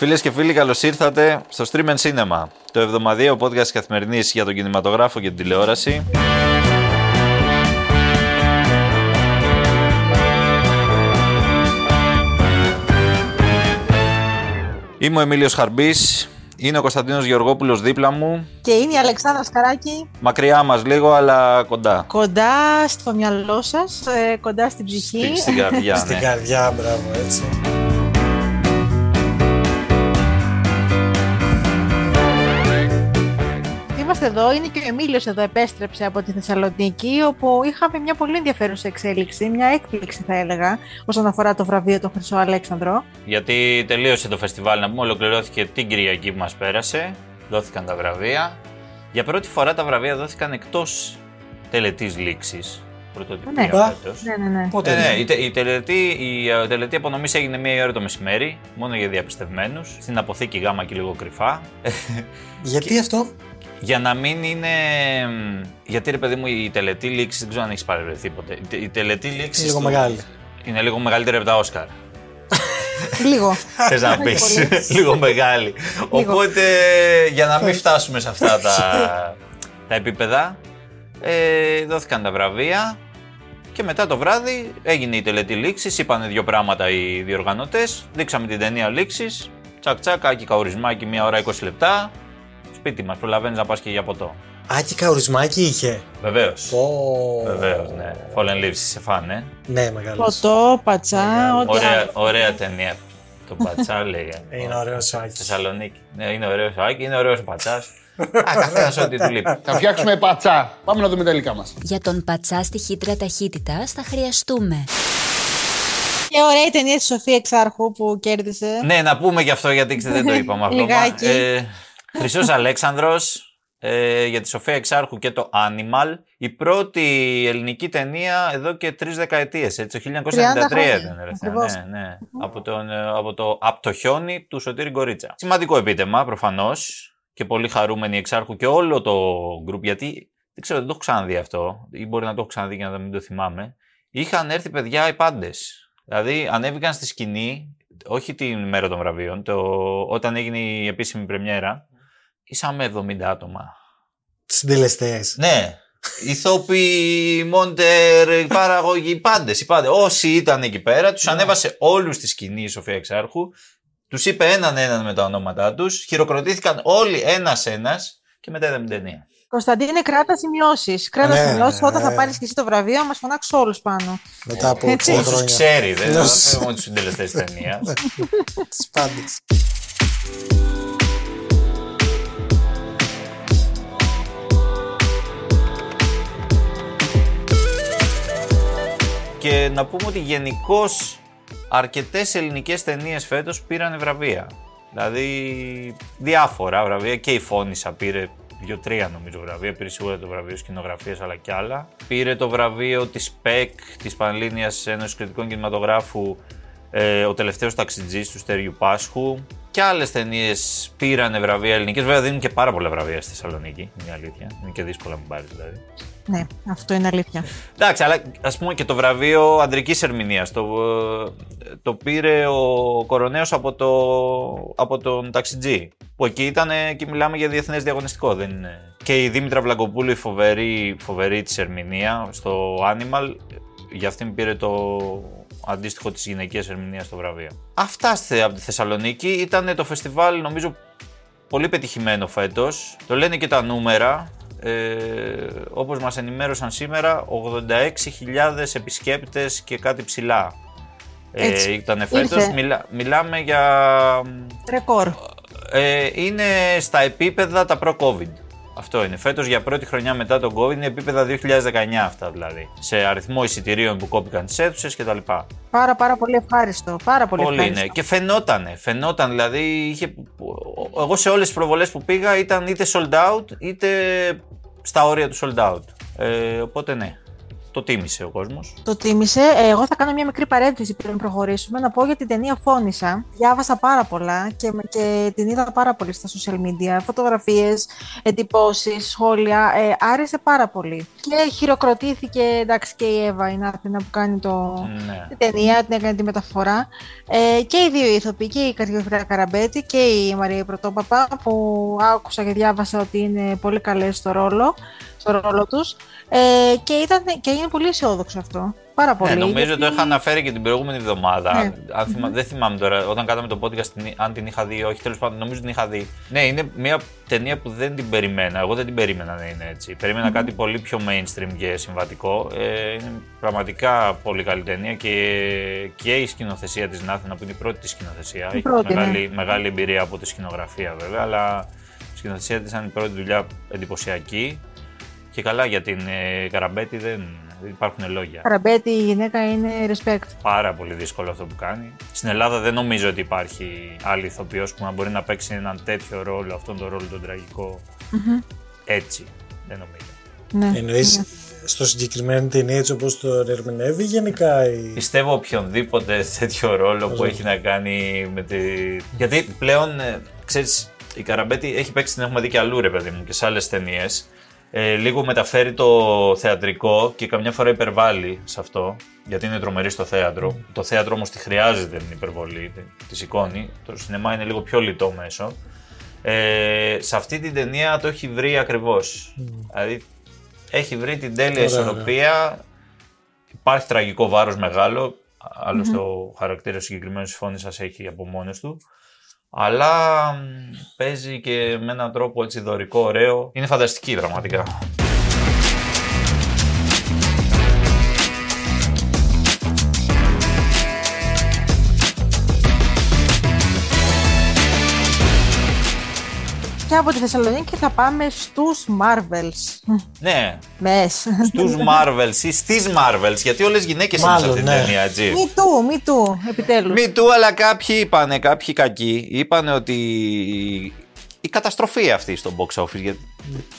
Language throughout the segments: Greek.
Φίλες και φίλοι, καλώς ήρθατε στο Stream and Cinema, το εβδομαδιαίο podcast καθημερινής για τον κινηματογράφο και την τηλεόραση. Είμαι ο Εμίλιος Χαρμπής, είναι ο Κωνσταντίνος Γεωργόπουλος δίπλα μου. Και είναι η Αλεξάνδρα Σκαράκη. Μακριά μας λίγο, αλλά κοντά. Κοντά στο μυαλό σας, ε, κοντά στην ψυχή. Στη- στην καρδιά, Στην ναι. καρδιά, μπράβο, έτσι. Είμαστε εδώ, είναι και ο Εμίλιος εδώ, επέστρεψε από τη Θεσσαλονίκη, όπου είχαμε μια πολύ ενδιαφέρουσα εξέλιξη, μια έκπληξη θα έλεγα, όσον αφορά το βραβείο του Χρυσό Αλέξανδρο. Γιατί τελείωσε το φεστιβάλ, να πούμε, ολοκληρώθηκε την Κυριακή που μας πέρασε. Δόθηκαν τα βραβεία. Για πρώτη φορά τα βραβεία δόθηκαν εκτός τελετής λήξης. Πρωτοτυπία Ναι. φέτος. Ναι, ναι, ναι. Πότε Ναι, ναι, είναι; η, τε- η τελετή, η ε, τελετή απονομής έγινε μία ώρα το μεσημέρι, μόνο για διαπιστευμένους, στην αποθήκη Γάμα και λίγο κρυφά. Γιατί αυτό; Για να μην είναι. μ, Γιατί ρε παιδί μου, η τελετή λήξη δεν ξέρω αν έχεις παρευρεθεί ποτέ. Η τε- Η τελετή λήξη. Είναι λίγο μεγάλη. Είναι λίγο μεγαλύτερη από τα Όσκαρ. Λίγο. Θες να πεις. πολύ. λίγο μεγάλη. Οπότε για να μην φτάσουμε σε αυτά τα, τα επίπεδα, ε, δόθηκαν τα βραβεία. Και μετά το βράδυ έγινε η τελετή λήξη. Είπανε δύο πράγματα οι διοργανωτές. Δείξαμε την ταινία λήξης. Τσακ τσακ, άκι καουρισμάκι, μία ώρα 20 λεπτά. Σπίτι μας, προλαβαίνει να πας και για ποτό. Άκη καουρισμάκι είχε. Βεβαίως. Πω. Βεβαίως, ναι. Fallen Leaves σε φαν, ε; Ναι, μεγάλος. Ποτό, πατσά, ό,τι Ωραία, άλλο. ωραία ταινία. Το πατσά λέγανε. Είναι ωραίος ο Άκης. Θεσσαλονίκη. Ναι, είναι ωραίος ο Άκης, είναι ωραίος ο πατσάς. Α, καθένας ό,τι του λείπει. Θα φτιάξουμε πατσά. Πάμε να δούμε τα υλικά μας. Για τον πατσά στη χύτρα ταχύτητα θα χρειαστούμε Και ωραία η ταινία της Σοφία Εξάρχου που κέρδισε. ναι, να πούμε γι' αυτό γιατί δεν το είπαμε αυτό. Λιγάκι. Ε, Χρυσός Αλέξανδρος ε, για τη Σοφία Εξάρχου και το Animal. Η πρώτη ελληνική ταινία εδώ και τρεις δεκαετίες, έτσι, το 1993 χρόνια. ήταν. ρε, Ακριβώς. Ναι, ναι. Από, τον, ε, από το «Απ' το χιόνι» του Σωτήρη Γκορίτσα. Σημαντικό επίτευγμα, προφανώς, και πολύ χαρούμενη Εξάρχου και όλο το γκρουπ, γιατί δεν ξέρω, δεν το έχω ξαναδεί αυτό, ή μπορεί να το έχω ξαναδεί και να μην το θυμάμαι. Είχαν έρθει παιδιά οι πάντες. Δηλαδή ανέβηκαν στη σκηνή, όχι την μέρα των βραβείων, το, όταν έγινε η επίσημη πρεμιέρα, ήσαμε 70 άτομα. Συντελεστές. Ναι. Ηθόποι, μόντερ, παραγωγοί, πάντες. Οι πάντες. Όσοι ήταν εκεί πέρα, τους ανέβασε όλους στη σκηνή η Σοφία Εξάρχου. Τους είπε έναν έναν με τα ονόματά τους. Χειροκροτήθηκαν όλοι ένα-ένα και μετά είδαμε την ταινία. Κωνσταντίνε, κράτα σημειώσεις. Κράτα Ναι, σημειώσεις. Όταν θα ναι. πάρεις και εσύ το βραβείο, μας φωνάξεις όλους πάνω. Μετά από Έτσι. 60 Όσους χρόνια. ξέρει, δεν Ναι. θα φεύγουμε τους συντελεστές της ταινίας. Τις πάντες. Και να πούμε ότι γενικώς αρκετές ελληνικές ταινίες φέτος πήραν βραβεία. Δηλαδή διάφορα βραβεία και η Φόνησα πήρε δύο-τρία νομίζω βραβεία. Πήρε σίγουρα το βραβείο σκηνογραφίας αλλά και άλλα. Πήρε το βραβείο της ΠΕΚ, της Πανελλήνιας Ένωσης Κριτικών Κινηματογράφου, ε, Ο Τελευταίος Ταξιτζής του Στέριου Πάσχου. Και άλλες ταινίες πήραν βραβεία ελληνικές. Βέβαια δίνουν και πάρα πολλά βραβεία στη Θεσσαλονίκη. Είναι η αλήθεια. Είναι και δύσκολο να μην πάρεις δηλαδή. Ναι, αυτό είναι αλήθεια. Εντάξει, αλλά ας πούμε και το βραβείο αντρικής ερμηνείας. Το, ε, το πήρε ο κοροναίος από, το, από τον ταξιτζή. Που εκεί ήταν και μιλάμε για διεθνές διαγωνιστικό. Δεν είναι. Και η Δήμητρα Βλαγκοπούλου, η φοβερή, φοβερή της ερμηνεία στο Animal, για αυτήν πήρε το αντίστοιχο της γυναικείας ερμηνείας στο βραβείο. Αυτά στε- από τη Θεσσαλονίκη. Ήταν το φεστιβάλ νομίζω πολύ πετυχημένο φέτος. Το λένε και τα νούμερα. Ε, όπως μας ενημέρωσαν σήμερα, 86.000 επισκέπτες και κάτι ψηλά. Ε, Έτσι. ήταν φέτος. Ήρθε. Μιλά, μιλάμε για... Ρεκόρ. Ε, είναι στα επίπεδα τα προ-COVID. Αυτό είναι. Φέτος για πρώτη χρονιά μετά τον COVID είναι επίπεδα 2019 αυτά δηλαδή. Σε αριθμό εισιτηρίων που κόπηκαν τις αίθουσες κτλ. Πάρα πάρα πολύ ευχάριστο. Πάρα πολύ, Πολύ ευχάριστο. είναι. Και φαινότανε. Φαινόταν δηλαδή. Είχε... Εγώ σε όλες τις προβολές που πήγα ήταν είτε sold out είτε στα όρια του sold out. Ε, οπότε ναι. Το τίμησε ο κόσμος. Το τίμησε. Ε, Εγώ θα κάνω μια μικρή παρένθεση πριν προχωρήσουμε. Να πω για την ταινία Φώνησα. Διάβασα πάρα πολλά και, και την είδα πάρα πολύ στα social media. Φωτογραφίες, εντυπώσεις, σχόλια. Ε, άρεσε πάρα πολύ. Και χειροκροτήθηκε εντάξει, και η Εύα, η Νάθινα που κάνει το, Ναι. την ταινία, την έκανε τη μεταφορά. Ε, και οι δύο ηθοποιοί, και η Καρδιοφυλά Καραμπέτη και η Μαρία Πρωτόπαπα, που άκουσα και διάβασα ότι είναι πολύ καλές στο ρόλο, στο ρόλο τους. Ε, και, ήταν, και είναι πολύ αισιόδοξο αυτό. Πάρα πολύ. Ναι, νομίζω γιατί- το είχα αναφέρει και την προηγούμενη εβδομάδα. Ναι. Αν θυμα- Δεν θυμάμαι τώρα, όταν κάναμε το podcast, την- αν την είχα δει ή όχι. Τέλος πάντων, νομίζω την είχα δει. Ναι, είναι μια ταινία που δεν την περιμένα. Εγώ δεν την περίμενα να είναι έτσι. Περίμενα κάτι πολύ πιο mainstream και συμβατικό. Ε, είναι πραγματικά πολύ καλή ταινία και, και η σκηνοθεσία της Νάθινα, που είναι η πρώτη της σκηνοθεσία. Έχει πρώτη, ναι. μεγάλη, μεγάλη εμπειρία από τη σκηνογραφία βέβαια, αλλά η σκηνοθεσία της ήταν η πρώτη δουλειά εντυπωσιακή. Και καλά για την ε, Καραμπέτη δεν, δεν υπάρχουν λόγια. Καραμπέτη, η γυναίκα είναι respect. Πάρα πολύ δύσκολο αυτό που κάνει. Στην Ελλάδα δεν νομίζω ότι υπάρχει άλλη ηθοποιός που να μπορεί να παίξει έναν τέτοιο ρόλο, αυτόν τον ρόλο τον τραγικο Έτσι. Δεν νομίζω. Ναι. Εννοείς στο συγκεκριμένο ταινία έτσι όπως το ερμηνεύει γενικά η... Πιστεύω οποιονδήποτε τέτοιο ρόλο που έχει να κάνει με τη. Γιατί πλέον, ε, ξέρεις, η Καραμπέτη έχει παίξει την έχουμε δει και αλλού, ρε παιδί μου, και σε άλλες ταινίες. Ε, λίγο μεταφέρει το θεατρικό και καμιά φορά υπερβάλλει σε αυτό, γιατί είναι τρομερή στο θέατρο. Το θέατρο όμως τη χρειάζεται την υπερβολή, τη σηκώνει. Το σινεμά είναι λίγο πιο λιτό μέσο. Ε, σε αυτή την ταινία το έχει βρει ακριβώς. Δηλαδή έχει βρει την τέλεια Ωραία, ωραία. ισορροπία. Υπάρχει τραγικό βάρος μεγάλο. Άλλωστε ο χαρακτήρας συγκεκριμένου φόνη σας έχει από μόνος του. Αλλά μ, παίζει και με έναν τρόπο έτσι δωρικό, ωραίο. Είναι φανταστική πραγματικά. Και από τη Θεσσαλονίκη θα πάμε στους Marvels. Ναι, Μες. στους Marvels ή στις Marvels, γιατί όλες γυναίκες είναι σε Μάλλον, αυτή την ναι. ταινία, έτσι. Μη του, μη του, επιτέλους. Μη του, αλλά κάποιοι είπανε, κάποιοι κακοί, είπανε ότι η καταστροφή αυτή στο box office, γιατί,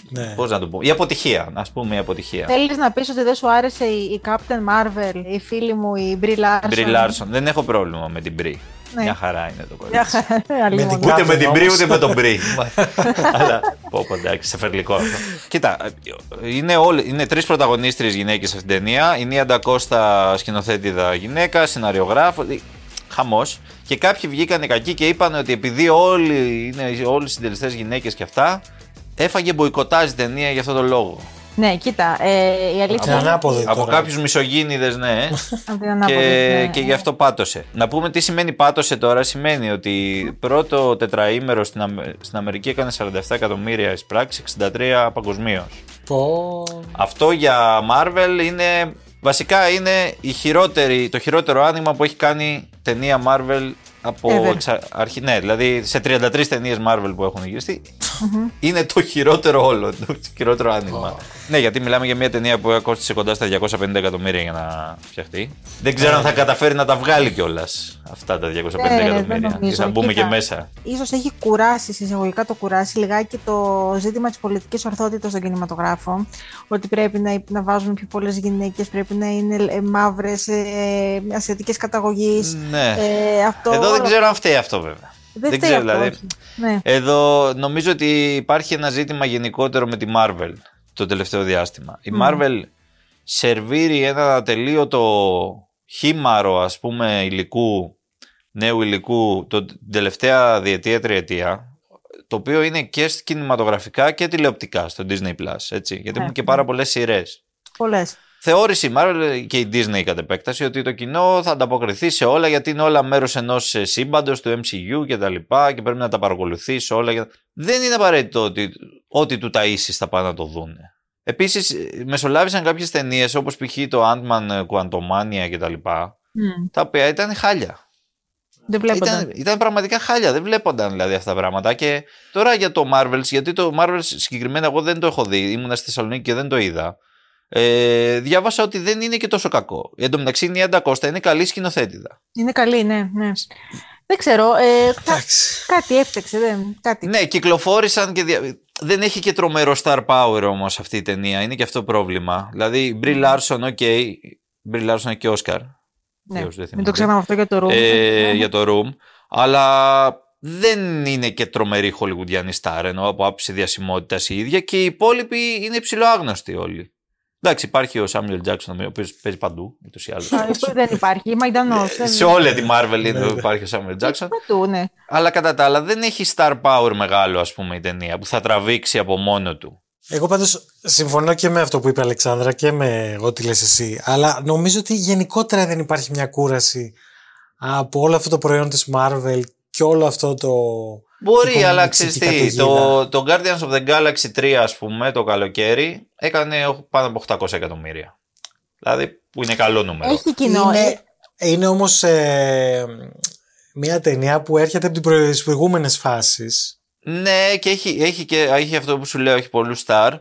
Ναι. πώς να το πω, η αποτυχία, ας πούμε η αποτυχία. Θέλεις να πεις ότι δεν σου άρεσε η, η Captain Marvel, η φίλη μου, η Brie Larson; Brie Larson. Δεν έχω πρόβλημα με την Brie. Ναι. Μια χαρά είναι το Μια κορίτσι. χαρά, αλλήμον. την Ούτε με Captain την Brie όμως. ούτε με τον Brie. Αλλά πω πω εντάξει, σε φερλικό αυτό. Κοίτα, είναι, όλοι, είναι τρεις πρωταγωνίστριες γυναίκες σε αυτήν την ταινία. Η Νία Ντακώστα σκηνοθέτηδα γυναίκα, σεναριογράφο. Χαμός. Και κάποιοι βγήκαν κακοί και είπαν ότι επειδή όλοι είναι όλοι οι συντελεστές γυναίκες και αυτά, έφαγε μποϊκοτάζ η ταινία για αυτόν τον λόγο. Ναι, κοίτα, ε, η αλήθεια την είναι ανάποδη Από τώρα. κάποιους μισογίνηδες, ναι. από την ανάποδη, και, ναι. και γι' αυτό πάτωσε. Να πούμε τι σημαίνει πάτωσε τώρα. Σημαίνει ότι πρώτο τετραήμερο στην, Αμε- στην Αμερική έκανε 47 εκατομμύρια εισπράξεις, 63 παγκοσμίως. Πω... Αυτό για Marvel είναι. Βασικά είναι η χειρότερη, το χειρότερο άνοιγμα που έχει κάνει ταινία Marvel από Ever. εξα- αρχή. Ναι, δηλαδή σε 33 ταινίες Marvel που έχουν γυριστεί, είναι το χειρότερο όλο. Το χειρότερο άνοιγμα. Ναι, γιατί μιλάμε για μια ταινία που κόστησε κοντά στα 250 εκατομμύρια για να φτιαχτεί. Δεν ξέρω αν θα καταφέρει να τα βγάλει κιόλας αυτά τα 250 Ναι, δεν εκατομμύρια. Και νομίζω. θα μπούμε Κοίτα, και μέσα. Ίσως έχει κουράσει, εισαγωγικά το κουράσει λιγάκι το ζήτημα της πολιτικής ορθότητας στον κινηματογράφο. Ότι πρέπει να, να βάζουμε πιο πολλές γυναίκες, πρέπει να είναι ε, μαύρες, ε, ασιατικές καταγωγής. Ναι. Ε, αυτό, Εδώ δεν ξέρω αν φταίει αυτό βέβαια. Δεν, φταίει ξέρω, αυτό, δηλαδή. όχι. Ναι. Εδώ νομίζω ότι υπάρχει ένα ζήτημα γενικότερο με τη Marvel το τελευταίο διάστημα. Η Marvel σερβίρει ένα ατελείωτο χήμαρο ας πούμε υλικού, νέου υλικού το την τελευταία διετία, τριετία το οποίο είναι και κινηματογραφικά και τηλεοπτικά στο Disney Plus, έτσι, γιατί Ναι. έχουν και πάρα πολλές σειρές. Πολλές. Θεώρησε η Marvel και η Disney κατ' επέκταση ότι το κοινό θα ανταποκριθεί σε όλα γιατί είναι όλα μέρος ενός σύμπαντος του MCU και τα λοιπά και πρέπει να τα παρακολουθήσει όλα. και- Δεν είναι απαραίτητο ότι ό,τι του ταΐσεις θα πάνε να το δούνε. Επίσης, μεσολάβησαν κάποιες ταινίες όπως π.χ. το Ant-Man Quantumania και τα λοιπά, Μμ. τα οποία ήταν χάλια. Δεν βλέπονταν. Ήταν, ήταν πραγματικά χάλια, δεν βλέπονταν δηλαδή αυτά τα πράγματα. Και τώρα για το Marvels, γιατί το Marvels συγκεκριμένα εγώ δεν το έχω δει, ήμουνα στη Θεσσαλονίκη και δεν το είδα. Ε, διάβασα ότι δεν είναι και τόσο κακό. Εν τω μεταξύ η Νία Ντακώστα είναι καλή σκηνοθέτηδα. Είναι καλή, ναι. ναι. Δεν ξέρω. Ε, θα- Εντάξει. κάτι έφτιαξε, δεν. Κάτι. Ναι, κυκλοφόρησαν και. Δια... δεν έχει και τρομερό star power όμως αυτή η ταινία. Είναι και αυτό πρόβλημα. Δηλαδή, η Μπρι Λάρσον, OK. Okay. Μπρι Λάρσον και Όσκαρ. Ναι. Μην το ξεχνάμε αυτό για το Room. Ε, για το Room. Αλλά δεν είναι και τρομερή χολιγουντιανή star ενώ από άποψη διασημότητας η ίδια και οι υπόλοιποι είναι ψιλοάγνωστοι όλοι. Εντάξει, υπάρχει ο Σάμιουελ Τζάκσον, ο οποίος παίζει παντού, ούτως ή άλλως. δεν υπάρχει, Μαϊντανός. Σε όλη τη Marvel είναι, υπάρχει ο Σάμιουελ Τζάξον. Παντού, ναι. Αλλά κατά τα άλλα δεν έχει star power μεγάλο, ας πούμε, η ταινία που θα τραβήξει από μόνο του. Εγώ πάντως συμφωνώ και με αυτό που είπε η Αλεξάνδρα και με ό,τι λες εσύ. Αλλά νομίζω ότι γενικότερα δεν υπάρχει μια κούραση από όλο αυτό το προϊόν της Marvel και όλο αυτό το... Μπορεί, αλλά ξέρεις τι, το, το Guardians of the Galaxy 3 ας πούμε το καλοκαίρι έκανε πάνω από 800 εκατομμύρια. Δηλαδή που είναι καλό νούμερο. Έχει κοινό. Είναι, είναι όμως ε, μια ταινία που έρχεται από τις προηγούμενες φάσεις. Ναι και έχει, έχει, και έχει αυτό που σου λέω, έχει πολλούς star.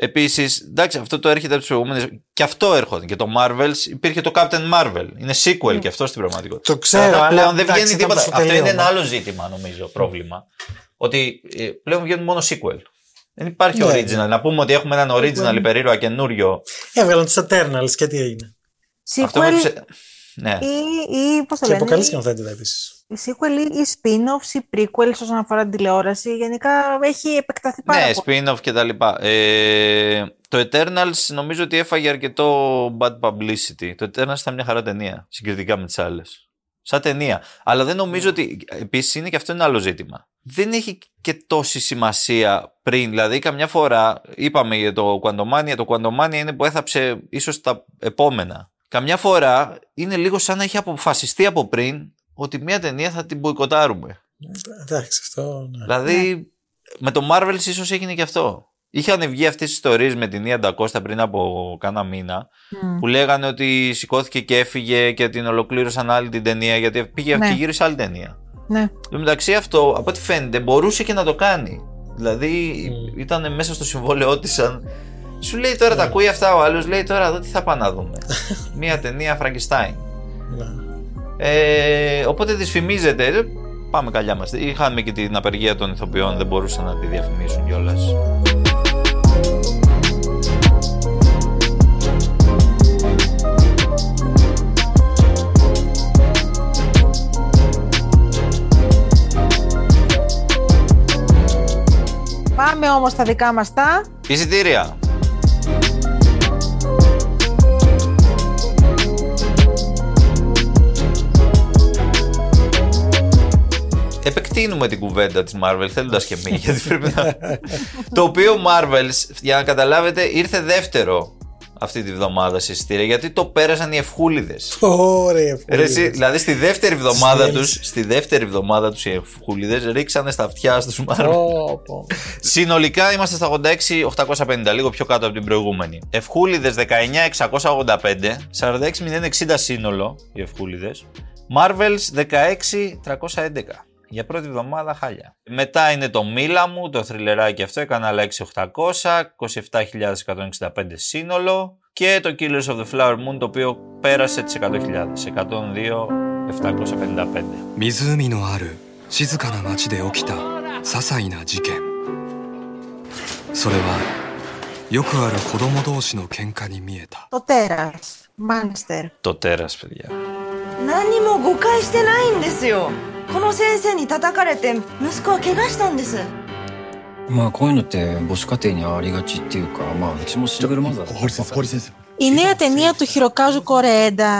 Επίσης, εντάξει, αυτό το έρχεται από τις προηγούμενες. Και αυτό έρχονται. Και το Marvels υπήρχε το Captain Marvel. Είναι sequel mm. και αυτό στην πραγματικότητα. Το ξέρω. Αλλά πλέον δεν βγαίνει τίποτα. Αυτό είναι ένα άλλο ζήτημα, νομίζω, πρόβλημα. Ότι ε, πλέον βγαίνουν μόνο sequel. Δεν υπάρχει ναι, original. Ναι. Να πούμε ότι έχουμε έναν original υπερήρωα καινούριο. Έβγαλαν τους Eternals και τι έγινε. Sequel. Αυτό ναι. Ή, ή πώς το και από καλή σκηνοθέτηδα επίσης. Η sequel ή spin-offs ή prequels όσον αφορά την τηλεόραση. Γενικά έχει επεκταθεί πάρα ναι, πολύ. Ναι, spin-off και τα λοιπά. Ε, το Eternals νομίζω ότι έφαγε αρκετό bad publicity. Το Eternals ήταν μια χαρά ταινία συγκριτικά με τις άλλες. Σαν ταινία. Αλλά δεν νομίζω ότι. Επίσης είναι και αυτό ένα άλλο ζήτημα. Δεν έχει και τόση σημασία πριν. Δηλαδή, καμιά φορά είπαμε για το Quantumania. Το Quantumania είναι που έθαψε ίσως τα επόμενα. Καμιά φορά είναι λίγο σαν να έχει αποφασιστεί από πριν ότι μια ταινία θα την μποϊκοτάρουμε. Εντάξει, αυτό. Ναι. Δηλαδή, ναι. με το Marvel ίσως έγινε και αυτό. Είχαν βγει αυτές τις ιστορίες με την Ία Ντακώστα πριν από κάνα μήνα που λέγανε ότι σηκώθηκε και έφυγε και την ολοκλήρωσαν άλλη την ταινία γιατί πήγε ναι. και γύρισε άλλη ταινία. Ναι. Εν μεταξύ αυτό, από ό,τι φαίνεται, μπορούσε και να το κάνει. Δηλαδή mm. ήταν μέσα στο συμβόλαιό της σαν. Σου λέει τώρα, τα ναι. ακούει αυτά ο άλλος, λέει τώρα εδώ τι θα πάμε να δούμε. Μία ταινία Frankenstein. Ναι. Ε, οπότε δυσφημίζεται. Πάμε καλιά μας. Είχαμε και την απεργία των ηθοποιών, δεν μπορούσαν να τη διαφημίσουν κιόλας. Πάμε όμως στα δικά μας τα... Εισιτήρια. Επεκτείνουμε την κουβέντα της Marvel θέλοντας και εμείς γιατί πρέπει να... το οποίο Marvel, για να καταλάβετε, ήρθε δεύτερο αυτή τη βδομάδα σε εισιτήρια γιατί το πέρασαν οι ευχούλιδες. Ωραία, Δηλαδή στη δεύτερη βδομάδα του, στη δεύτερη βδομάδα τους οι ευχούλιδες ρίξανε στα αυτιά στους Marvel. Συνολικά είμαστε στα 86-850, λίγο πιο κάτω από την προηγούμενη. Ευχούλιδες 19-685, 46-060 σύνολο οι ευχούλιδες. Marvels 16-311. Για πρώτη εβδομάδα χάλια. Μετά είναι το Μίλα μου, το θρυλεράκι αυτό, έκανε άλλα 6.800, 27.165 σύνολο και το Killers of the Flower Moon το οποίο πέρασε τις 100.000, 102.755. 湖のある静かな町で起きた些細な事件それはよくある子供同士の喧嘩に見えた。Το τέρας, Μάνστερ. Το τέρας, παιδιά. 何も誤解してないんですよ。 この先生に叩かれて息子は怪我したんですまあこういうのって母子家庭にありがちっていうかまあうちもシングルマザー堀先生 Η νέα ταινία του Χιροκάζου Κορέντα,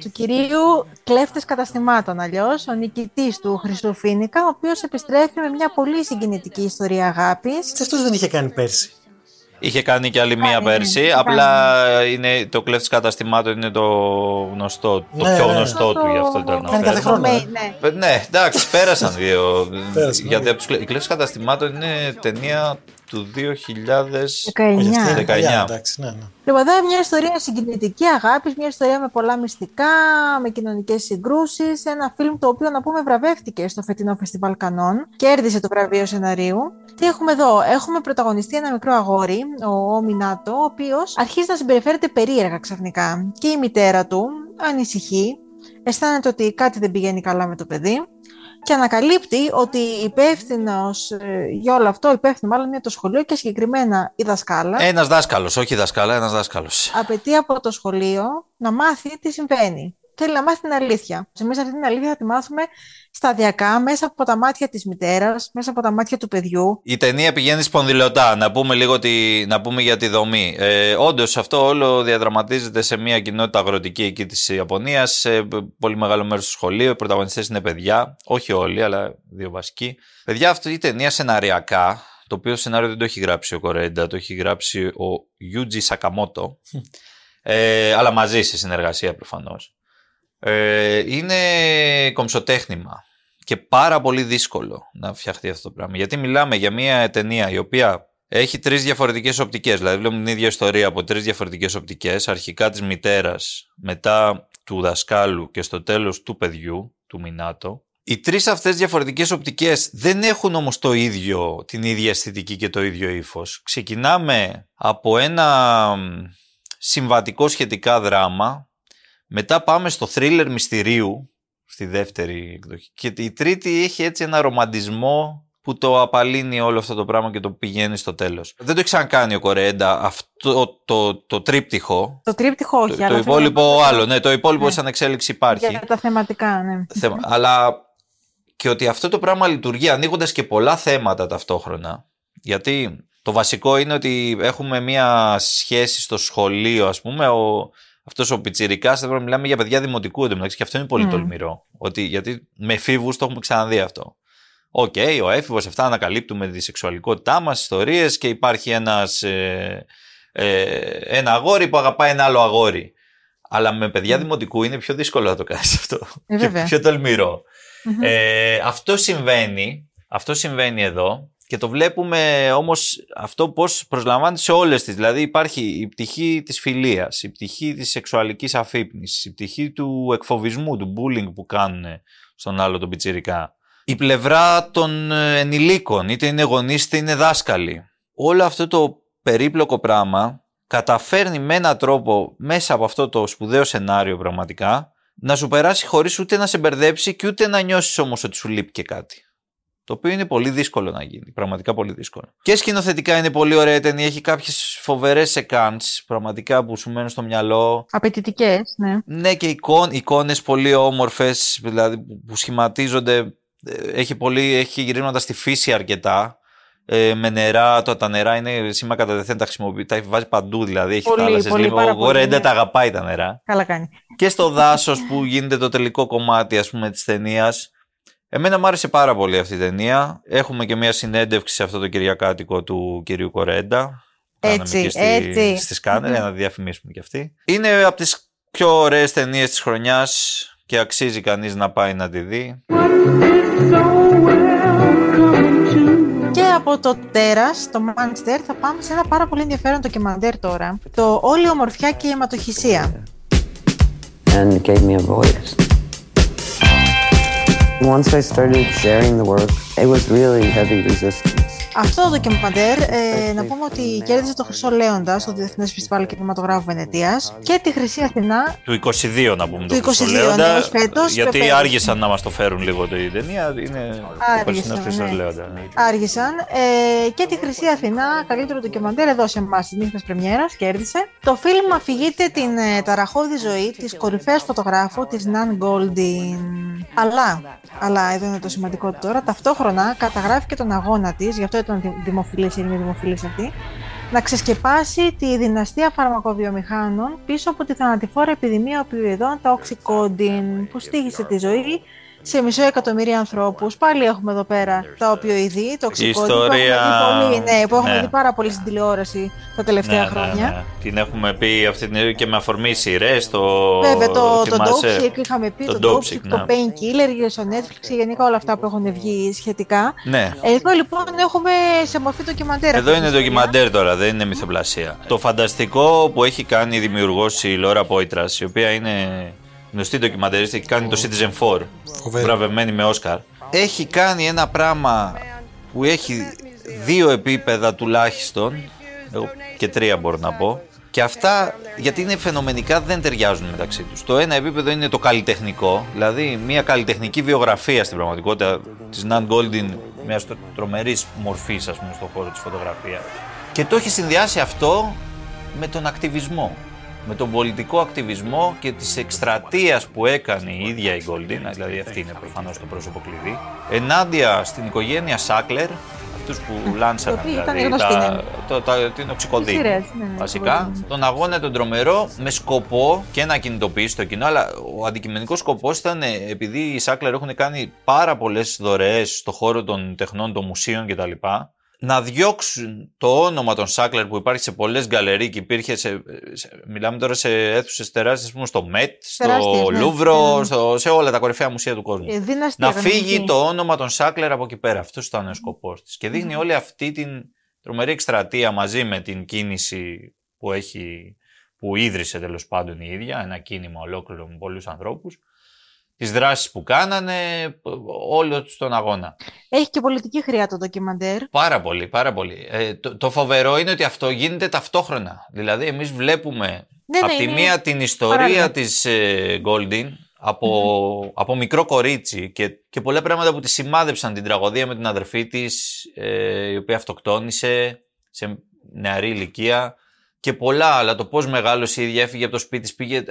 του κυρίου Κλέφτε Καταστημάτων, αλλιώ, ο νικητή του Χρυσοφίνικα, ο οποίο επιστρέφει με μια πολύ συγκινητική ιστορία αγάπη. Αυτό δεν είχε κάνει πέρσι. Είχε κάνει και άλλη μία πέρσι. Απλά είναι, το κλέφτη καταστημάτων είναι το γνωστό, το ναι, πιο ναι. γνωστό του γι' αυτό ήταν. Κάνει κάθε χρόνο. Ναι. ναι, εντάξει, πέρασαν δύο. γιατί από τους κλέφτες καταστημάτων είναι ταινία του 2019. Εντάξει, ναι, ναι. Λοιπόν, εδώ μια ιστορία συγκινητική αγάπης, μια ιστορία με πολλά μυστικά, με κοινωνικές συγκρούσεις. Ένα φιλμ το οποίο να πούμε βραβεύτηκε στο φετινό φεστιβάλ Κανών. Κέρδισε το βραβείο σεναρίου. Τι έχουμε εδώ, έχουμε πρωταγωνιστεί ένα μικρό αγόρι, ο Μινάτο, ο οποίος αρχίζει να συμπεριφέρεται περίεργα ξαφνικά. Και η μητέρα του ανησυχεί, αισθάνεται ότι κάτι δεν πηγαίνει καλά με το παιδί και ανακαλύπτει ότι υπεύθυνος ε, για όλο αυτό, υπεύθυνο μάλλον είναι το σχολείο και συγκεκριμένα η δασκάλα. Ένας δάσκαλος, όχι δασκάλα, ένας δάσκαλος. Απαιτεί από το σχολείο να μάθει τι συμβαίνει θέλει να μάθει την αλήθεια. Εμείς αυτή την αλήθεια θα τη μάθουμε σταδιακά μέσα από τα μάτια της μητέρας, μέσα από τα μάτια του παιδιού. Η ταινία πηγαίνει σπονδυλωτά. Να πούμε λίγο τη, να πούμε για τη δομή. Ε, Όντως, αυτό όλο διαδραματίζεται σε μια κοινότητα αγροτική εκεί της Ιαπωνίας, σε πολύ μεγάλο μέρος του σχολείου. Οι πρωταγωνιστές είναι παιδιά. Όχι όλοι, αλλά δύο βασικοί. Παιδιά, αυτή η ταινία σεναριακά, το οποίο σενάριο δεν το έχει γράψει ο Κορέντα, το έχει γράψει ο Γιούτζι Σακαμότο. Ε, αλλά μαζί σε συνεργασία προφανώς. Ε, είναι κομψοτέχνημα και πάρα πολύ δύσκολο να φτιαχτεί αυτό το πράγμα. Γιατί μιλάμε για μια ταινία η οποία έχει τρεις διαφορετικές οπτικές. Δηλαδή, βλέπουμε την ίδια ιστορία από τρεις διαφορετικές οπτικές. Αρχικά της μητέρας, μετά του δασκάλου και στο τέλος του παιδιού, του Μινάτο. Οι τρεις αυτές διαφορετικές οπτικές δεν έχουν όμως το ίδιο, την ίδια αισθητική και το ίδιο ύφος. Ξεκινάμε από ένα συμβατικό σχετικά δράμα μετά πάμε στο θρίλερ μυστηρίου, στη δεύτερη εκδοχή. Και η τρίτη έχει έτσι ένα ρομαντισμό που το απαλύνει όλο αυτό το πράγμα και το πηγαίνει στο τέλος. Δεν το έχει ξανακάνει ο Κορέντα αυτό το, το, το τρίπτυχο. Το τρίπτυχο όχι. Το, το υπόλοιπο άλλο, ναι, το υπόλοιπο ναι. σαν εξέλιξη υπάρχει. Για τα θεματικά, ναι. Θεμα, αλλά και ότι αυτό το πράγμα λειτουργεί ανοίγοντας και πολλά θέματα ταυτόχρονα. Γιατί το βασικό είναι ότι έχουμε μία σχέση στο σχολείο, ας πούμε, ο, αυτός ο πιτσιρικάς, θα μιλάμε για παιδιά δημοτικού εντωμεταξύ και αυτό είναι πολύ μμ. τολμηρό. Ότι, γιατί με εφήβους το έχουμε ξαναδεί αυτό. OK, okay, ο έφηβος, αυτά ανακαλύπτουμε τη σεξουαλικότητά μας, ιστορίες και υπάρχει ένας, ε, ε, ένα αγόρι που αγαπάει ένα άλλο αγόρι. Αλλά με παιδιά δημοτικού είναι πιο δύσκολο να το κάνεις αυτό. Ε, και πιο τολμηρό Ε, αυτό συμβαίνει. Αυτό συμβαίνει εδώ και το βλέπουμε όμως αυτό πώς προσλαμβάνεται σε όλες τις. Δηλαδή υπάρχει η πτυχή της φιλίας, η πτυχή της σεξουαλικής αφύπνισης, η πτυχή του εκφοβισμού, του bullying που κάνουν στον άλλο τον πιτσιρικά. Η πλευρά των ενηλίκων, είτε είναι γονείς είτε είναι δάσκαλοι. Όλο αυτό το περίπλοκο πράγμα καταφέρνει με έναν τρόπο μέσα από αυτό το σπουδαίο σενάριο πραγματικά να σου περάσει χωρίς ούτε να σε μπερδέψει και ούτε να νιώσεις όμως ότι σου λείπει και κάτι. Το οποίο είναι πολύ δύσκολο να γίνει. Πραγματικά πολύ δύσκολο. Και σκηνοθετικά είναι πολύ ωραία η ταινία. Έχει κάποιες φοβερές σεκάντ. Πραγματικά που σου μένουν στο μυαλό. Απαιτητικές, ναι. Ναι, και εικόν, εικόνες πολύ όμορφες. Δηλαδή που σχηματίζονται. Ε, έχει, πολύ, έχει γυρίσματα στη φύση αρκετά. Ε, με νερά, το, τα νερά είναι σήμα κατά δεθέν, τα χρησιμοποιεί, τα βάζει παντού δηλαδή. Έχει θάλασσες. Ο Ρέντα τα αγαπάει τα νερά. Καλά κάνει. Και στο δάσος που γίνεται το τελικό κομμάτι, ας πούμε, της ταινίας Εμένα μου άρεσε πάρα πολύ αυτή η ταινία. Έχουμε και μια συνέντευξη σε αυτό το κυριακάτικο του κυρίου Κορέντα. Έτσι, και στη, έτσι. Στη σκανερ για να διαφημίσουμε κι αυτή. Είναι από τις πιο ωραίες ταινίες της χρονιάς και αξίζει κανείς να πάει να τη δει. Και από το τέρας, το Manchester, θα πάμε σε ένα πάρα πολύ ενδιαφέρον ντοκιμαντέρ τώρα. Το «Όλη ομορφιά και η αιματοχυσία». And gave me a voice. Once I started sharing the work, it was really heavy resistance. Αυτό το ντοκιμαντέρ, ε, να πούμε ότι κέρδισε το Χρυσό Λέοντας στο Διεθνές Φεστιβάλ Κινηματογράφου Βενετίας και τη Χρυσή Αθηνά. Του 22 να πούμε το, το 22, Λέοντας. Ναι, φέτος, γιατί πέφερ... άργησαν να μας το φέρουν λίγο την ταινία. Είναι άργησαν, το ναι. Λέοντας. Ναι. Άργησαν. Ε, και τη Χρυσή Αθηνά, καλύτερο ντοκιμαντέρ εδώ σε εμάς τη νύχτα Πρεμιέρας, κέρδισε. Το φιλμ αφηγείται την ε, ταραχώδη ζωή της κορυφαίας φωτογράφου της Ναν Γκόλντιν. Αλλά, αλλά εδώ είναι το σημαντικό τώρα, ταυτόχρονα καταγράφει και τον αγώνα της, γι' αυτό ήταν δημοφιλή ή είναι δημοφιλής αυτή, να ξεσκεπάσει τη δυναστεία φαρμακοβιομηχάνων πίσω από τη θανατηφόρα επιδημία οπιοειδών, τα οξυκόντιν, που στήγησε τη ζωή σε μισό εκατομμύρια ανθρώπους. Πάλι έχουμε εδώ πέρα τα οπιοειδή, το οξυκόντιν. Ιστορία... Που έχουμε, δει πολύ, ναι, που έχουμε ναι. δει πάρα πολύ στην τηλεόραση τα τελευταία ναι, ναι χρόνια. Ναι, ναι. Την έχουμε πει αυτή την και με αφορμή σειρές. Το... Βέβαια, το, το Dopesick είχαμε πει, το, το Dopesick, το Painkiller στο Netflix, γενικά όλα αυτά που έχουν βγει σχετικά. Ναι. Εδώ λοιπόν έχουμε σε μορφή ντοκιμαντέρ. Εδώ είναι ντοκιμαντέρ τώρα, δεν είναι μυθοπλασία. Το φανταστικό που έχει κάνει η δημιουργός η Λόρα Πόιτρας, η οποία είναι γνωστή ντοκιμαντερίστη, έχει κάνει το Citizen 4, βραβευμένη με Όσκαρ. Έχει κάνει ένα πράγμα που έχει δύο επίπεδα τουλάχιστον, και τρία μπορώ να πω, Και αυτά, γιατί είναι φαινομενικά, δεν ταιριάζουν μεταξύ τους. Το ένα επίπεδο είναι το καλλιτεχνικό, δηλαδή μια καλλιτεχνική βιογραφία στην πραγματικότητα της Ναν Γκόλντιν, μια τρομερής μορφής, ας πούμε, στον χώρο της φωτογραφίας. Και το έχει συνδυάσει αυτό με τον ακτιβισμό. Με τον πολιτικό ακτιβισμό και της εκστρατείας που έκανε η ίδια η Γκόλντιν, δηλαδή αυτή είναι προφανώς το πρόσωπο κλειδί, ενάντια στην οικογένεια Σάκλερ, αυτούς που λάνσαραν δηλαδή, τα, το, τα, την οξυκοδίνη. Ναι, βασικά, τον αγώνα τον τρομερό με σκοπό και να κινητοποιήσει το κοινό, αλλά ο αντικειμενικός σκοπός ήταν επειδή οι Σάκλερ έχουν κάνει πάρα πολλές δωρεές στον χώρο των τεχνών, των μουσείων κτλ να διώξουν το όνομα των Σάκλερ που υπάρχει σε πολλές γκαλερί και υπήρχε σε, μιλάμε τώρα σε αίθουσες τεράστιες, πούμε, στο ΜΕΤ, στο ναι. Λούβρο, ναι. στο, σε όλα τα κορυφαία μουσεία του κόσμου. Ε, να φύγει το όνομα των Σάκλερ από εκεί πέρα. Αυτός ήταν ο σκοπός της. Και δείχνει όλη αυτή την τρομερή εκστρατεία μαζί με την κίνηση που έχει που ίδρυσε τέλος πάντων η ίδια, ένα κίνημα ολόκληρο με πολλούς ανθρώπους τις δράσεις που κάνανε, όλο τον αγώνα. Έχει και πολιτική χρειά το ντοκιμαντέρ. Πάρα πολύ, πάρα πολύ. Ε, το, το φοβερό είναι ότι αυτό γίνεται ταυτόχρονα. Δηλαδή εμείς βλέπουμε ναι, από τη μία την ιστορία παράλληλα. της ε, Goldin από, από μικρό κορίτσι και, και πολλά πράγματα που τη σημάδεψαν την τραγωδία με την αδερφή της ε, η οποία αυτοκτόνησε σε νεαρή ηλικία και πολλά άλλα. Το πώς μεγάλωσε η ίδια έφυγε από το σπίτι της, πήγε... Ε,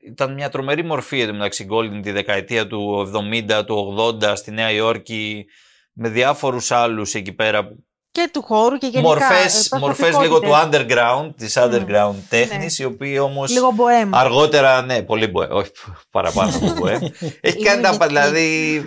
ήταν μια τρομερή μορφή μεταξύ Golden τη δεκαετία του 70, του 80 στη Νέα Υόρκη με διάφορους άλλους εκεί πέρα και του χώρου και γενικά. Μορφές, ε, μορφές λίγο του underground, της underground mm. τέχνης, ναι. η οποία όμως λίγο αργότερα, ναι, πολύ bohem, όχι παραπάνω από bohem. Έχει κάνει τα, δηλαδή,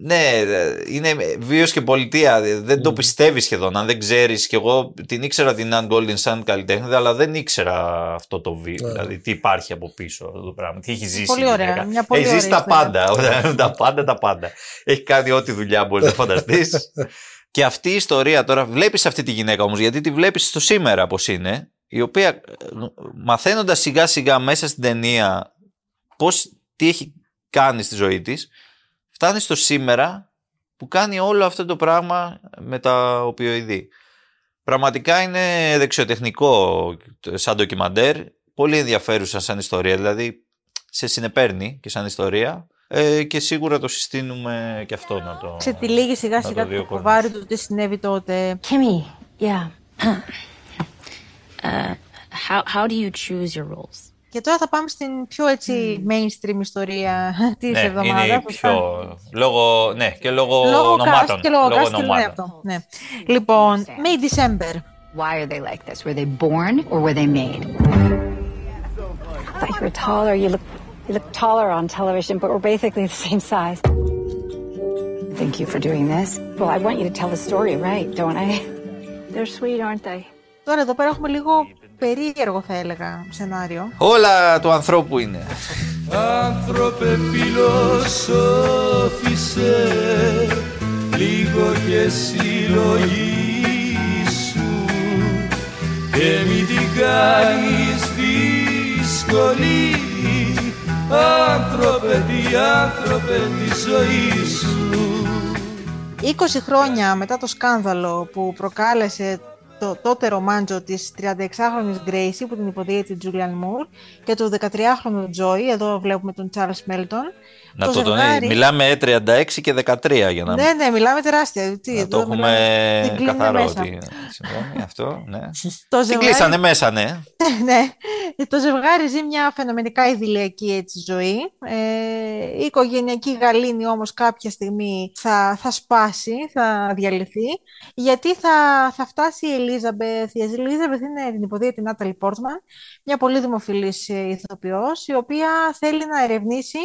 ναι, είναι βίος και πολιτεία. Δεν το πιστεύεις σχεδόν. Αν δεν ξέρεις, και εγώ την ήξερα την Ann Golden Sun καλλιτέχνη, αλλά δεν ήξερα αυτό το βίο. Ναι. Δηλαδή, τι υπάρχει από πίσω αυτό το πράγμα. Τι έχει ζήσει. Πολύ ωραία. Μια πολύ έχει ζήσει τα πάντα. τα πάντα, τα πάντα. Έχει κάνει ό,τι δουλειά μπορείς να φανταστείς. και αυτή η ιστορία τώρα, βλέπεις αυτή τη γυναίκα όμως, γιατί τη βλέπεις στο σήμερα πώς είναι, η οποία μαθαίνοντας σιγά σιγά μέσα στην ταινία πώς τι έχει κάνει στη ζωή της φτάνει στο σήμερα που κάνει όλο αυτό το πράγμα με τα οπιοειδή. Πραγματικά είναι δεξιοτεχνικό σαν ντοκιμαντέρ, πολύ ενδιαφέρουσα σαν ιστορία, δηλαδή σε συνεπέρνει και σαν ιστορία ε, και σίγουρα το συστήνουμε και αυτό να το Ξετυλίγει σιγά σιγά το, το κοβάρι του τι συνέβη τότε. Kimmy, yeah. uh, how, how do you choose your roles? Και τώρα θα πάμε στην πιο έτσι mainstream ιστορία τη ναι, εβδομάδα. Είναι πιο. Λόγω, ναι, και λόγω, λόγω ονομάτων. Και λόγω, λόγω ονομάτων. Και αυτό. Ναι. Λοιπόν, May December. Why are they like this? Were they born or were they made? I thought you were taller. You look, you look taller on television, but we're basically the same size. Thank you for doing this. Well, I want you to tell the story right, don't I? They're sweet, aren't they? Τώρα εδώ πέρα έχουμε λίγο περίεργο θα έλεγα σενάριο. Όλα του ανθρώπου είναι. Άνθρωπε φιλοσόφησε λίγο και συλλογή σου και μην την κάνεις δύσκολη άνθρωπε τι άνθρωπε τη ζωή σου 20 χρόνια μετά το σκάνδαλο που προκάλεσε το τότε ρομάντζο της 36χρονης Gracie που την υποδίεται τη Τζούλιαν Μουρ και του 13χρονου Joy, εδώ βλέπουμε τον Charles Μέλτον να το, το ζευγάρι... Μιλάμε 36 και 13 για να. Ναι, ναι, μιλάμε τεράστια. Τι, να το έχουμε καθαρό. Ότι... αυτό, ναι. το ζευγάρι... Την κλείσανε μέσα, ναι. ναι. Το ζευγάρι ζει μια φαινομενικά ιδηλιακή έτσι, ζωή. Ε, η οικογενειακή γαλήνη όμως κάποια στιγμή θα, θα σπάσει, θα διαλυθεί. Γιατί θα, θα φτάσει η Ελίζαμπεθ; Η Ελίζαμπεθ είναι την υποδία την Νάταλη Πόρτμαν, μια πολύ δημοφιλής ηθοποιός, η οποία θέλει να ερευνήσει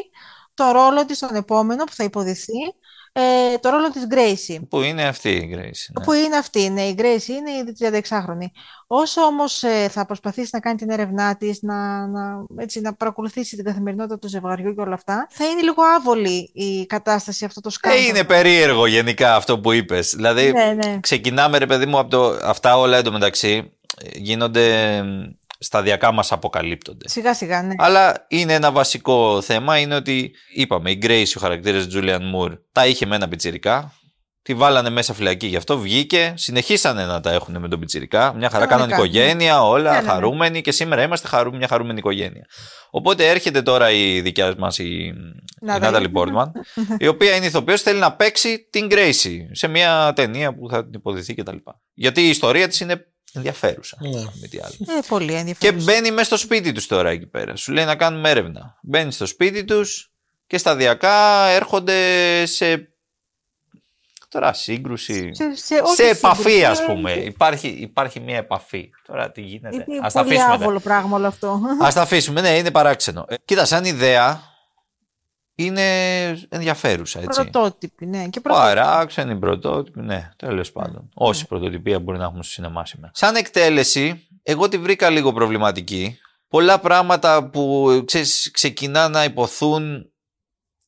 το ρόλο της στον επόμενο που θα υποδηθεί, ε, το ρόλο της Gracie. Που είναι αυτή η Gracie. Ναι. Που είναι αυτή, ναι, η Gracie είναι η 36χρονη. Όσο όμως ε, θα προσπαθήσει να κάνει την έρευνά της, να, να, έτσι, να παρακολουθήσει την καθημερινότητα του ζευγαριού και όλα αυτά, θα είναι λίγο άβολη η κατάσταση αυτό το σκάνδαλο. Ε, είναι περίεργο γενικά αυτό που είπες. Δηλαδή, ναι, ναι. ξεκινάμε ρε παιδί μου από το, αυτά όλα εντωμεταξύ γίνονται σταδιακά μας αποκαλύπτονται. Σιγά σιγά, ναι. Αλλά είναι ένα βασικό θέμα, είναι ότι είπαμε η Grace, ο χαρακτήρας Julian Moore, τα είχε με ένα πιτσιρικά, Τη βάλανε μέσα φυλακή γι' αυτό, βγήκε, συνεχίσανε να τα έχουν με τον Πιτσυρικά. Μια χαρά Κανονικά, κάναν οικογένεια, όλα Ναι, ναι, ναι. χαρούμενοι και σήμερα είμαστε χαρού, μια χαρούμενη οικογένεια. Οπότε έρχεται τώρα η δικιά μας η, η Νάταλι. Νάταλι Πόρτμαν, η οποία είναι ηθοποιός, θέλει να παίξει την Gracie σε μια ταινία που θα την υποδηθεί κτλ. Γιατί η ιστορία της είναι ενδιαφέρουσα. Ναι. Με τι άλλο. Ε, πολύ Και ενδιαφέρον. μπαίνει μέσα στο σπίτι τους τώρα εκεί πέρα. Σου λέει να κάνουμε έρευνα. Μπαίνει στο σπίτι τους και σταδιακά έρχονται σε. Τώρα σύγκρουση. Σε, σε, όχι σε επαφή, σύγκρουση, ας ε, πούμε. Υπάρχει, υπάρχει μια επαφή. Τώρα τι γίνεται. Είναι Α τα πολύ αφήσουμε. άβολο πράγμα όλο αυτό. Α τα αφήσουμε. Ναι, είναι παράξενο. Ε, κοίτα, σαν ιδέα είναι ενδιαφέρουσα, έτσι. Πρωτότυπη, ναι. Και πρωτότυπη. Παράξενη πρωτότυπη, ναι, τέλος πάντων. Όση πρωτοτυπία μπορεί να έχουμε στο σινεμά σήμερα. Σαν εκτέλεση, εγώ τη βρήκα λίγο προβληματική. Πολλά πράγματα που ξέρεις, ξεκινά να υποθούν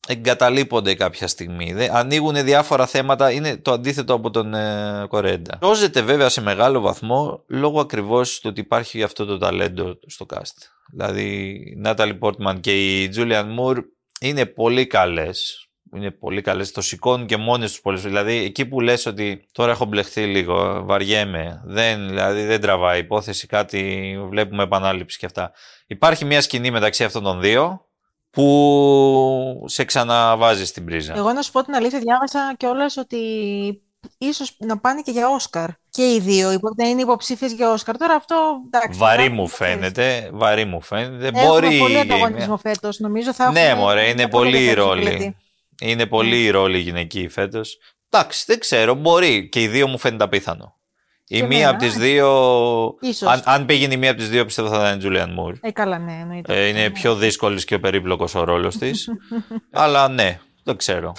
εγκαταλείπονται κάποια στιγμή. Δε, ανοίγουν διάφορα θέματα, είναι το αντίθετο από τον ε, Κορέντα. Σώζεται βέβαια σε μεγάλο βαθμό λόγω ακριβώς του ότι υπάρχει αυτό το ταλέντο στο cast. Δηλαδή η Νάταλι Πόρτμαν και η Τζούλιαν Μουρ είναι πολύ καλές. Είναι πολύ καλές, το σηκώνουν και μόνες τους πολλές. Δηλαδή εκεί που λες ότι τώρα έχω μπλεχθεί λίγο, βαριέμαι, δεν, δηλαδή δεν τραβάει υπόθεση κάτι, βλέπουμε επανάληψη και αυτά. Υπάρχει μια σκηνή μεταξύ αυτών των δύο που σε ξαναβάζει στην πρίζα. Εγώ να σου πω την αλήθεια, διάβασα κιόλας ότι ίσως να πάνε και για Όσκαρ. Και οι δύο, υπο- να είναι υποψήφιες για Όσκαρ. Τώρα αυτό, εντάξει. Βαρύ θα- μου φαίνεται, βαρύ μου φαίνεται. Έχουμε Μπορεί. πολύ ανταγωνισμό φέτος, νομίζω θα Ναι, έχουμε μωρέ, είναι μια πολύ οι ενδιαφέρουσα ρόλοι. μελέτη. Είναι πολύ οι ρόλοι γυναικοί φέτος. Εντάξει, δεν ξέρω, μπορεί. Και οι δύο μου φαίνεται απίθανο. Η Και μία εμένα, από τις ε. δύο. Ίσως. Αν, αν πήγαινε η μία από τις δύο, πιστεύω θα ήταν η Τζούλιαν Μουρ. Ε, καλά, ναι, εννοείται. Ε, είναι πιο δύσκολης και ο περίπλοκος ο ρόλος της. Αλλά ναι, δεν ξέρω.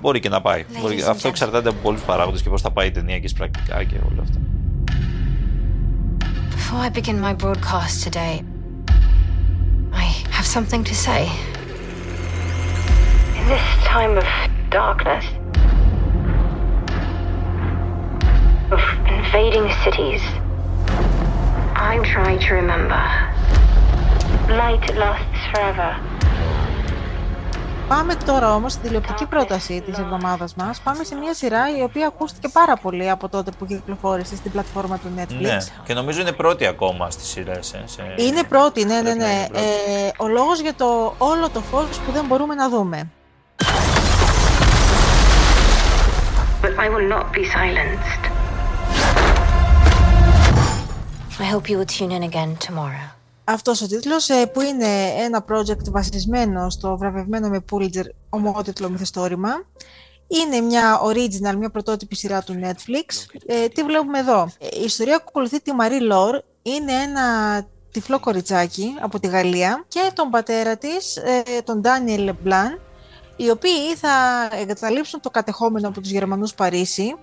Μπορεί και να πάει. Ladies Μπορεί- and Αυτό gentlemen. εξαρτάται από πολλού παράγοντε και πώ θα πάει η ταινία και πρακτικά και όλα αυτά. Before I begin my broadcast today, I have something to say. In this time of darkness, of invading cities, I'm trying to remember. Light lasts forever. Πάμε τώρα όμως στην τηλεοπτική πρόταση της εβδομάδας μας. Πάμε σε μια σειρά η οποία ακούστηκε πάρα πολύ από τότε που κυκλοφόρησε στην πλατφόρμα του Netflix. Ναι, και νομίζω είναι πρώτη ακόμα στις σειρές. Ε, σε... Είναι πρώτη, ναι, ναι, Πρέπει να ναι. είναι πρώτη. Ε, ο λόγος για το όλο το φως που δεν μπορούμε να δούμε. But I will not be silenced. I hope you will tune in again tomorrow. Αυτός ο τίτλος ε, που είναι ένα project βασισμένο στο βραβευμένο με Pulitzer ομότιτλο μυθιστόρημα. Είναι μια original, μια πρωτότυπη σειρά του Netflix. Ε, τι βλέπουμε εδώ; Ε, Η ιστορία ακολουθεί τη Marie Lore. Είναι ένα τυφλό κοριτσάκι από τη Γαλλία και τον πατέρα της, ε, τον Daniel Leblanc, οι οποίοι θα εγκαταλείψουν το κατεχόμενο από τους Γερμανούς Παρίσι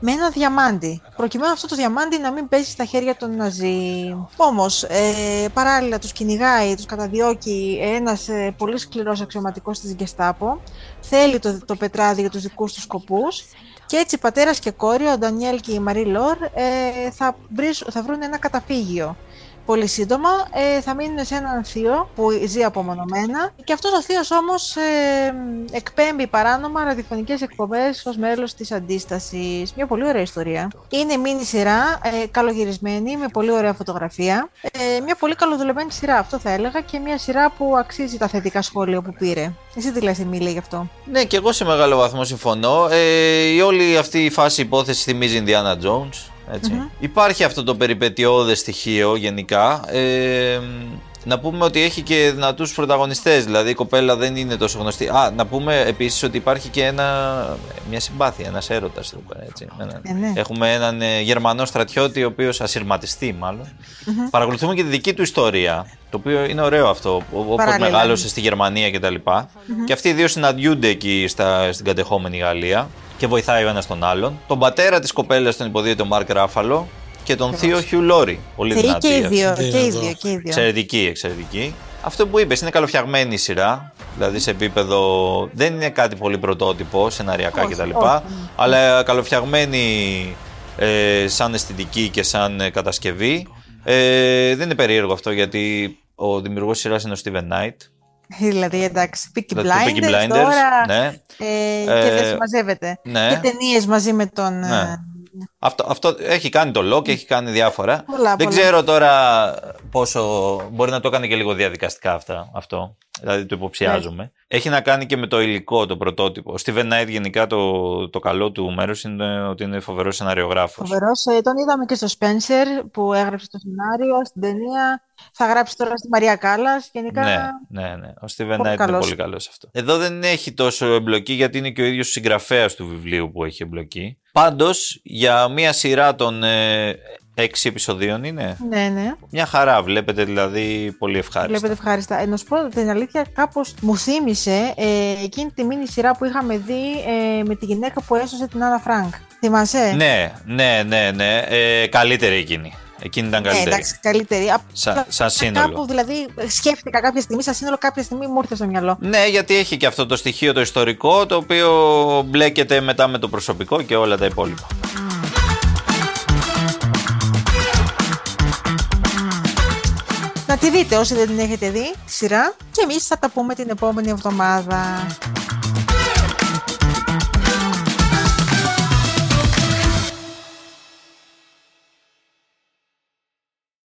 με ένα διαμάντι, προκειμένου αυτό το διαμάντι να μην πέσει στα χέρια των Ναζί. Όμως, ε, παράλληλα τους κυνηγάει, τους καταδιώκει ένας ε, πολύ σκληρός αξιωματικός της Γκεστάπο, θέλει το, το πετράδι για τους δικούς του σκοπούς και έτσι πατέρας και κόρη, ο Ντανιέλ και η Μαρή Λόρ, ε, θα, βρεις- θα βρουν ένα καταφύγιο. Πολύ σύντομα ε, θα μείνουν σε έναν θείο που ζει απομονωμένα και αυτός ο θείος όμως ε, εκπέμπει παράνομα ραδιοφωνικές εκπομπές ως μέλος της αντίστασης. Μια πολύ ωραία ιστορία. Είναι μίνι σειρά, ε, καλογυρισμένη, με πολύ ωραία φωτογραφία. Ε, μια πολύ καλοδουλεμένη σειρά, αυτό θα έλεγα, και μια σειρά που αξίζει τα θετικά σχόλια που πήρε. Εσύ τι λες, Εμίλια, γι' αυτό; Ναι, και εγώ σε μεγάλο βαθμό συμφωνώ. Ε, η όλη αυτή η φάση υπόθεση θυμίζει Indiana Jones. Ετσι Υπάρχει αυτό το περιπετειώδες στοιχείο γενικά. Ε, να πούμε ότι έχει και δυνατούς πρωταγωνιστές, δηλαδή η κοπέλα δεν είναι τόσο γνωστή. Α, να πούμε επίσης ότι υπάρχει και ένα, μια συμπάθεια, ένας έρωτας εδώ πέρα, έτσι. Έναν- Ε, ναι. Έχουμε έναν ε, Γερμανό στρατιώτη, ο οποίος ασυρματιστεί μάλλον. Παρακολουθούμε και τη δική του ιστορία, το οποίο είναι ωραίο αυτό, όπως Παράλληλα. μεγάλωσε στη Γερμανία κτλ. Και αυτοί οι δύο συναντιούνται εκεί στα, στην κατεχόμενη Γαλλία και βοηθάει ο ένας τον άλλον. Τον πατέρα της κοπέλας τον υποδίεται ο Μάρκ Ράφαλο και τον θείο Χιου Λόρι. Πολύ Θεοί δυνατή. και οι αυτή. δύο, αυτή. και οι Εδώ. δύο, και οι δύο. Εξαιρετική, εξαιρετική. Αυτό που είπες είναι καλοφτιαγμένη η σειρά. Δηλαδή σε επίπεδο. Δεν είναι κάτι πολύ πρωτότυπο, σεναριακά Όχι, κτλ. όχι. Αλλά καλοφτιαγμένη ε, σαν αισθητική και σαν ε, κατασκευή. Ε, δεν είναι περίεργο αυτό γιατί ο δημιουργός της σειράς είναι ο Steven Knight. Δηλαδή, εντάξει, Peaky Δηλαδή, Blinders, Peaky Blinders, τώρα ναι. ε, και Ε, δεν συμμαζεύεται. ναι. Και ταινίες μαζί με τον... Ναι. ε, Αυτό, αυτό έχει κάνει το lock, έχει κάνει διάφορα. Πολλά, Δεν πολλά. ξέρω τώρα πόσο. Μπορεί να το έκανε και λίγο διαδικαστικά αυτά, αυτό. Δηλαδή το υποψιάζομαι. Ναι. Έχει να κάνει και με το υλικό, το πρωτότυπο. Ο Steven Knight γενικά το, το καλό του μέρους είναι ότι είναι φοβερός σεναριογράφος. Φοβερός. Ε, τον είδαμε και στο Spencer που έγραψε το σενάριο στην ταινία. Θα γράψει τώρα στη Μαρία Κάλλας. Γενικά. Ναι, ναι, ναι. Ο Steven Πολύ Knight είναι καλός. πολύ καλός σε αυτό. Εδώ δεν έχει τόσο εμπλοκή γιατί είναι και ο ίδιος συγγραφέας του βιβλίου που έχει εμπλοκή. Πάντως, για μία σειρά των ε, έξι επεισοδίων είναι. Ναι, ναι. Μια χαρά, βλέπετε δηλαδή πολύ ευχάριστα. Βλέπετε ευχάριστα. Ε, να σου πω την αλήθεια, κάπως μου θύμισε ε, εκείνη τη μίνι σειρά που είχαμε δει ε, με τη γυναίκα που έσωσε την Άννα Φρανκ. Θυμάσαι; Ναι, ναι, ναι, ναι. Ε, καλύτερη εκείνη. Εκείνη ήταν Ναι, καλύτερη. εντάξει, καλύτερη. Απ- Σαν, σαν σύνολο. Κάπου δηλαδή σκέφτηκα κάποια στιγμή, σαν σύνολο, κάποια στιγμή μου ήρθε στο μυαλό. Ναι, γιατί έχει και αυτό το στοιχείο το ιστορικό, το οποίο μπλέκεται μετά με το προσωπικό και όλα τα υπόλοιπα. Να τη δείτε όσοι δεν την έχετε δει, τη σειρά. Και εμείς θα τα πούμε την επόμενη εβδομάδα.